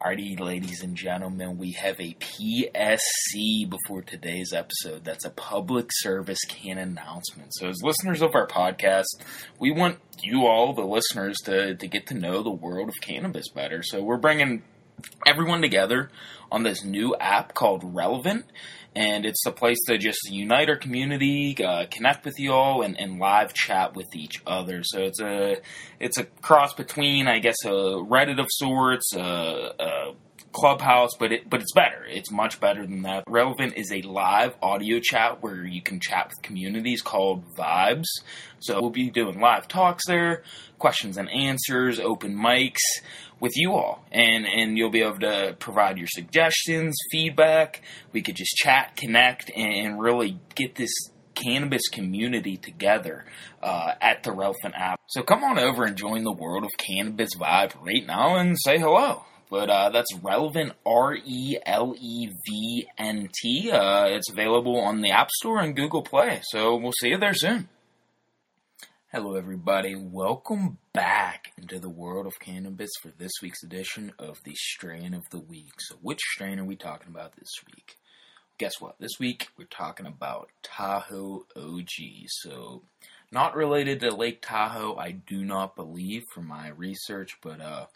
Alrighty, ladies and gentlemen, we have a PSC before today's episode. That's a public service can announcement. So, as listeners of our podcast, we want you all, the listeners, to, to get to know the world of cannabis better. So, we're bringing everyone together on this new app called Relevant and it's a place to just unite our community, uh, connect with you all, and, and, live chat with each other. So it's a it's a cross between, I guess, a Reddit of sorts, a, a Clubhouse, but it but it's better. It's much better than that. Relevant is a live audio chat where you can chat with communities called Vibes. So we'll be doing live talks there, questions and answers, open mics with you all, and and you'll be able to provide your suggestions, feedback. We could just chat, connect, and really get this cannabis community together uh, at the Relevant app. So come on over and join the world of cannabis vibe right now and say hello. But uh, that's relevant R E L E V N T. Uh, it's available on the App Store and Google Play. So we'll see you there soon. Hello, everybody. Welcome back into the world of cannabis for this week's edition of the Strain of the Week. So, which strain are we talking about this week? Guess what? This week we're talking about Tahoe OG. So, not related to Lake Tahoe, I do not believe from my research, but uh,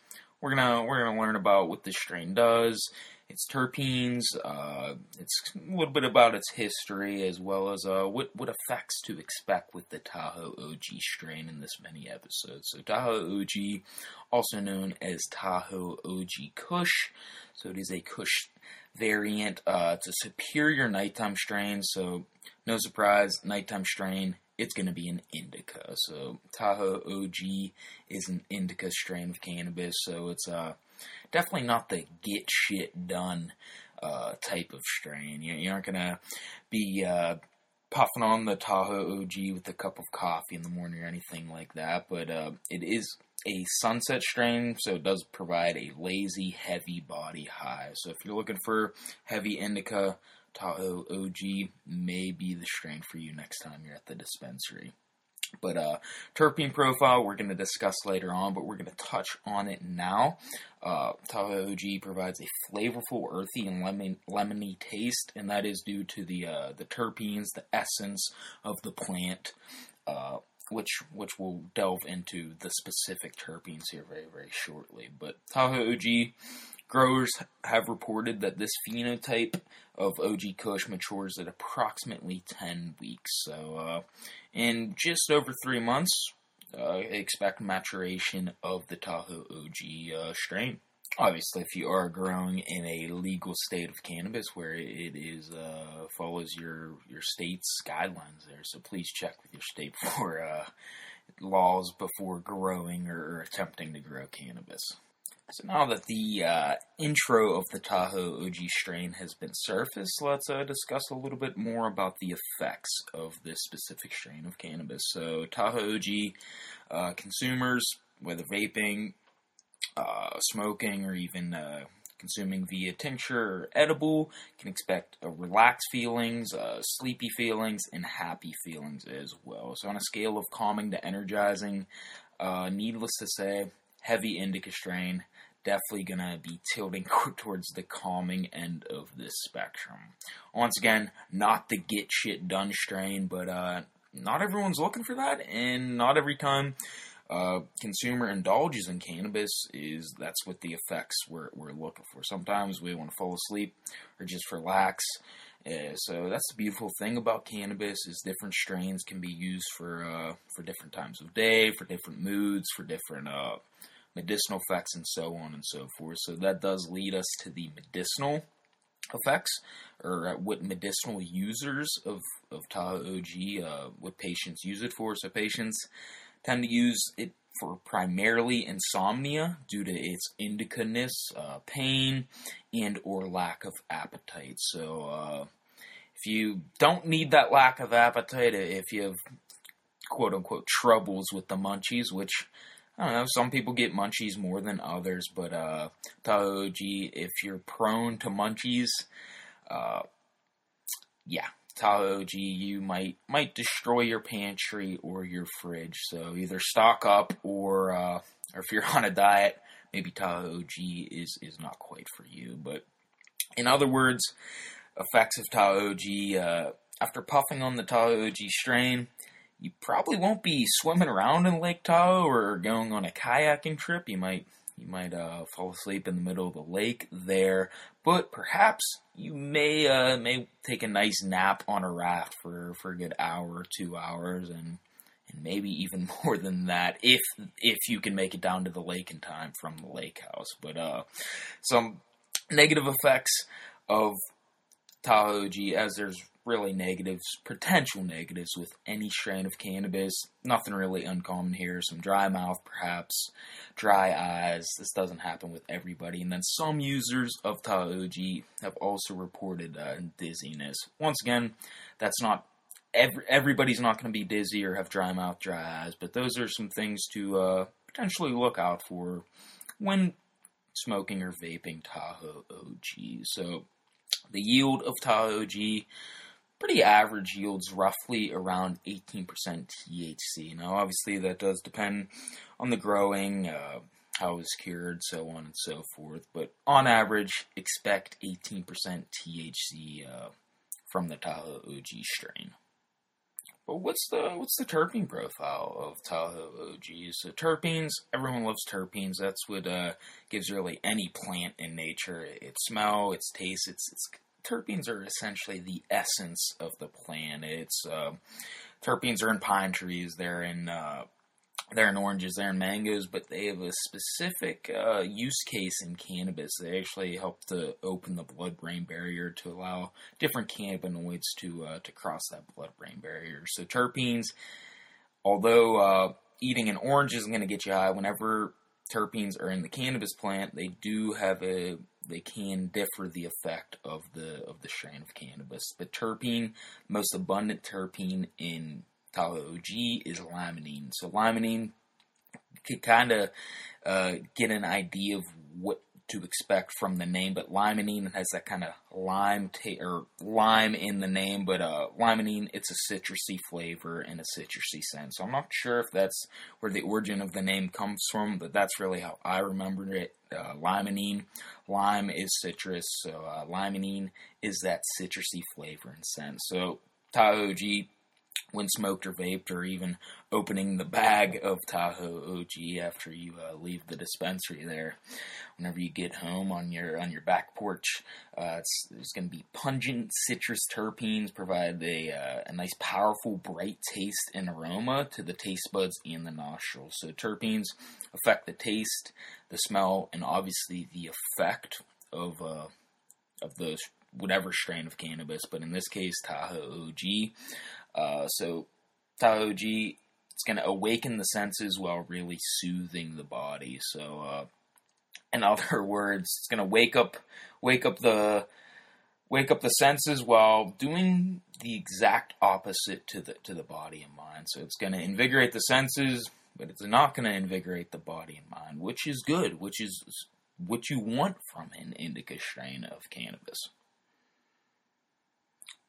we're gonna we're gonna learn about what this strain does, its terpenes. Uh, it's a little bit about its history as well as uh, what what effects to expect with the Tahoe OG strain in this many episodes. So Tahoe OG, also known as Tahoe OG Kush, so it is a Kush variant. Uh, it's a superior nighttime strain, so no surprise, nighttime strain it's going to be an indica. So Tahoe OG is an indica strain of cannabis, so it's uh, definitely not the get shit done uh, type of strain. You, you aren't to be uh, puffing on the Tahoe OG with a cup of coffee in the morning or anything like that, but uh, it is a sunset strain, so it does provide a lazy, heavy body high. So if you're looking for heavy indica, Tahoe OG may be the strain for you next time you're at the dispensary. But uh, terpene profile we're going to discuss later on, but we're going to touch on it now. Uh, Tahoe OG provides a flavorful, earthy, and lemon, lemony taste, and that is due to the uh, the terpenes, the essence of the plant, uh, which which we'll delve into the specific terpenes here very very shortly. But Tahoe OG Growers have reported that this phenotype of OG Kush matures at approximately 10 weeks. So, uh, in just over three months, uh, expect maturation of the Tahoe OG uh, strain. Obviously, if you are growing in a legal state of cannabis where it is uh, follows your your state's guidelines there, so please check with your state for uh, laws before growing or attempting to grow cannabis. So now that the uh, intro of the Tahoe OG strain has been surfaced, let's uh, discuss a little bit more about the effects of this specific strain of cannabis. So Tahoe OG uh, consumers, whether vaping, uh, smoking, or even uh, consuming via tincture or edible, can expect relaxed feelings, uh, sleepy feelings, and happy feelings as well. So on a scale of calming to energizing, needless to say, heavy indica strain definitely going to be tilting towards the calming end of this spectrum. Once again, not the get shit done strain, but uh, not everyone's looking for that, and not every time uh, consumer indulges in cannabis is that's what the effects we're, we're looking for. Sometimes we want to fall asleep or just relax. Uh, so that's the beautiful thing about cannabis is different strains can be used for uh, for different times of day, for different moods, for different uh, medicinal effects, and so on and so forth. So that does lead us to the medicinal effects, or what medicinal users of, of Tahoe OG, uh, what patients use it for. So patients tend to use it for primarily insomnia due to its indica-ness, uh, pain, and or lack of appetite. So uh, if you don't need that lack of appetite, if you have quote unquote troubles with the munchies, which I don't know. Some people get munchies more than others, but uh, OG, if you're prone to munchies, uh, yeah, Tahoe you might might destroy your pantry or your fridge. So either stock up, or uh, or if you're on a diet, maybe Tahoe OG is is not quite for you. But in other words, effects of Tahoe OG. Uh, after puffing on the Tahoe OG strain, you probably won't be swimming around in Lake Tahoe or going on a kayaking trip. You might you might uh, fall asleep in the middle of the lake there, but perhaps you may uh, may take a nice nap on a raft for, for a good hour or two hours, and and maybe even more than that if if you can make it down to the lake in time from the lake house. But uh, some negative effects of Tahoe OG, as there's really negatives, potential negatives with any strain of cannabis. Nothing really uncommon here. Some dry mouth, perhaps, dry eyes. This doesn't happen with everybody. And then some users of OG have also reported uh, dizziness. Once again, that's not. Every, everybody's not going to be dizzy or have dry mouth, dry eyes, but those are some things to uh, potentially look out for when smoking or vaping Tahoe OG. So, the yield of Tahoe OG pretty average yields roughly around 18% THC. Now, obviously, that does depend on the growing, uh, how it's cured, so on and so forth. But on average, expect 18% THC uh, from the Tahoe OG strain. But what's the what's the terpene profile of Tahoe OG? So terpenes, everyone loves terpenes. That's what uh, gives really any plant in nature its smell, its taste, its its terpenes are essentially the essence of the plant. It's uh, terpenes are in pine trees. They're in uh, they're in oranges. They're in mangoes, but they have a specific uh, use case in cannabis. They actually help to open the blood-brain barrier to allow different cannabinoids to uh, to cross that blood-brain barrier. So terpenes, although uh, eating an orange isn't going to get you high, whenever terpenes are in the cannabis plant, they do have a they can differ the effect of the of the strain of cannabis. The terpene, most abundant terpene in Tahoe OG is limonene. So limonene could kind of uh, get an idea of what to expect from the name, but limonene has that kind of lime ta- or lime in the name, but uh, limonene it's a citrusy flavor and a citrusy scent. So I'm not sure if that's where the origin of the name comes from, but that's really how I remember it. Uh, limonene, lime is citrus, so uh, limonene is that citrusy flavor and scent. So OG when smoked or vaped, or even opening the bag of Tahoe OG after you uh, leave the dispensary there. Whenever you get home on your on your back porch, uh, it's, there's going to be pungent citrus terpenes, provide a uh, a nice, powerful, bright taste and aroma to the taste buds and the nostrils. So terpenes affect the taste, the smell, and obviously the effect of uh, of those whatever strain of cannabis, but in this case, Tahoe OG. Uh, so OG, it's going to awaken the senses while really soothing the body. So, uh, in other words, it's going to wake up, wake up the, wake up the senses while doing the exact opposite to the to the body and mind. So it's going to invigorate the senses, but it's not going to invigorate the body and mind, which is good, which is what you want from an indica strain of cannabis.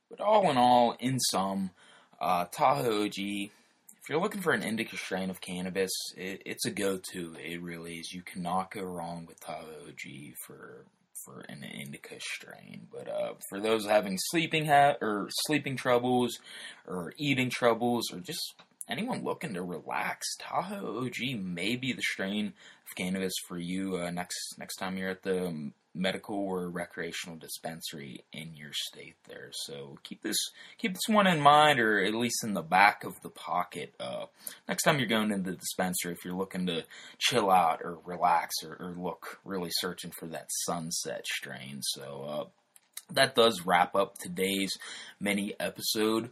But all in all, in sum, uh, Tahoe OG, if you're looking for an indica strain of cannabis, it, it's a go-to. It really is. You cannot go wrong with Tahoe OG for for an indica strain. But uh, for those having sleeping ha- or sleeping troubles, or eating troubles, or just anyone looking to relax, Tahoe OG may be the strain of cannabis for you uh, next next time you're at the medical or recreational dispensary in your state there. So keep this keep this one in mind, or at least in the back of the pocket. Uh, next time you're going into the dispensary, if you're looking to chill out or relax or, or look really searching for that sunset strain. So uh, that does wrap up today's mini episode.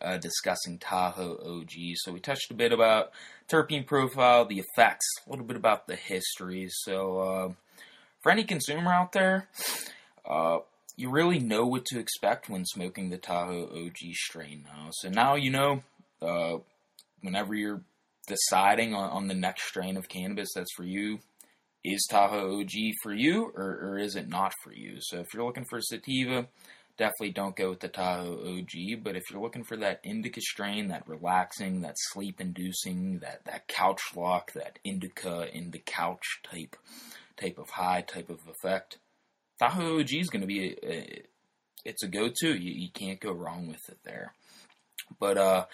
Uh, discussing Tahoe OG. So we touched a bit about terpene profile, the effects, a little bit about the history. So uh, for any consumer out there, uh, you really know what to expect when smoking the Tahoe OG strain now. So now you know uh, whenever you're deciding on, on, the next strain of cannabis that's for you, is Tahoe OG for you or, or is it not for you? So if you're looking for sativa, definitely don't go with the Tahoe OG. But if you're looking for that indica strain, that relaxing, that sleep inducing, that, that couch lock, that indica in the couch type type of high type of effect, Tahoe OG is going to be a, a, it's a go to. You, you can't go wrong with it there. But uh,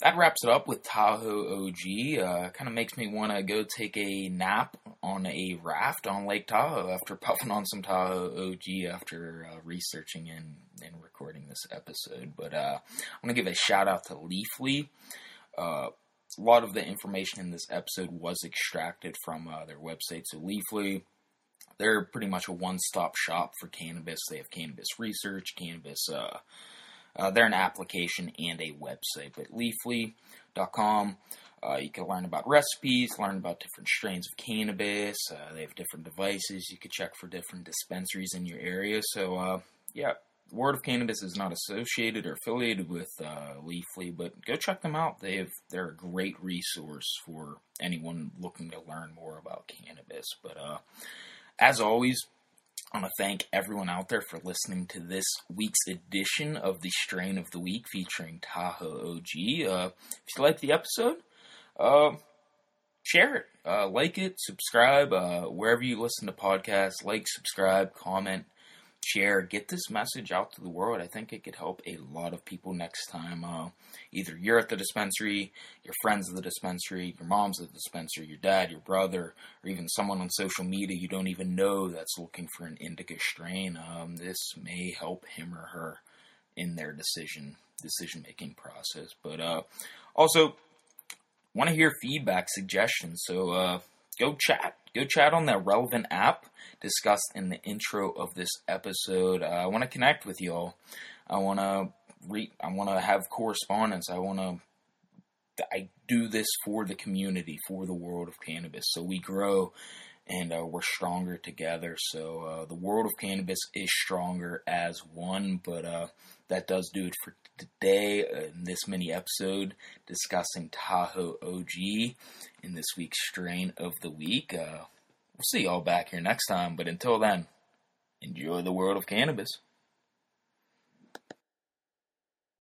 that wraps it up with Tahoe OG. Uh, kind of makes me want to go take a nap on a raft on Lake Tahoe after puffing on some Tahoe OG after uh, researching and, and recording this episode. But uh, I'm going to give a shout out to Leafly. Uh, a lot of the information in this episode was extracted from uh, their website. So Leafly, they're pretty much a one-stop shop for cannabis. They have cannabis research, cannabis uh, they're an application and a website, but leafly.com. Uh, you can learn about recipes, learn about different strains of cannabis. Uh, they have different devices. You can check for different dispensaries in your area. So, uh, yeah, World of Cannabis is not associated or affiliated with uh, Leafly, but go check them out. They have they're a great resource for anyone looking to learn more about cannabis. But uh, as always, I want to thank everyone out there for listening to this week's edition of the Strain of the Week featuring Tahoe OG. Uh, if you like the episode, uh, share it, uh, like it, subscribe uh, wherever you listen to podcasts. Like, subscribe, comment share, get this message out to the world. I think it could help a lot of people next time. Uh, either you're at the dispensary, your friends at the dispensary, your mom's at the dispensary, your dad, your brother, or even someone on social media you don't even know that's looking for an indica strain. Um, this may help him or her in their decision decision making process. But uh, also, want to hear feedback, suggestions. So uh, go chat. Go chat on that relevant app discussed in the intro of this episode. Uh, I want to connect with y'all. I want to re- I want to have correspondence. I want to I do this for the community, for the world of cannabis, so we grow and uh, we're stronger together. So uh, the world of cannabis is stronger as one, but uh, that does do it for today in this mini episode discussing Tahoe OG in this week's strain of the week. Uh, we'll see y'all back here next time, but until then, enjoy the world of cannabis.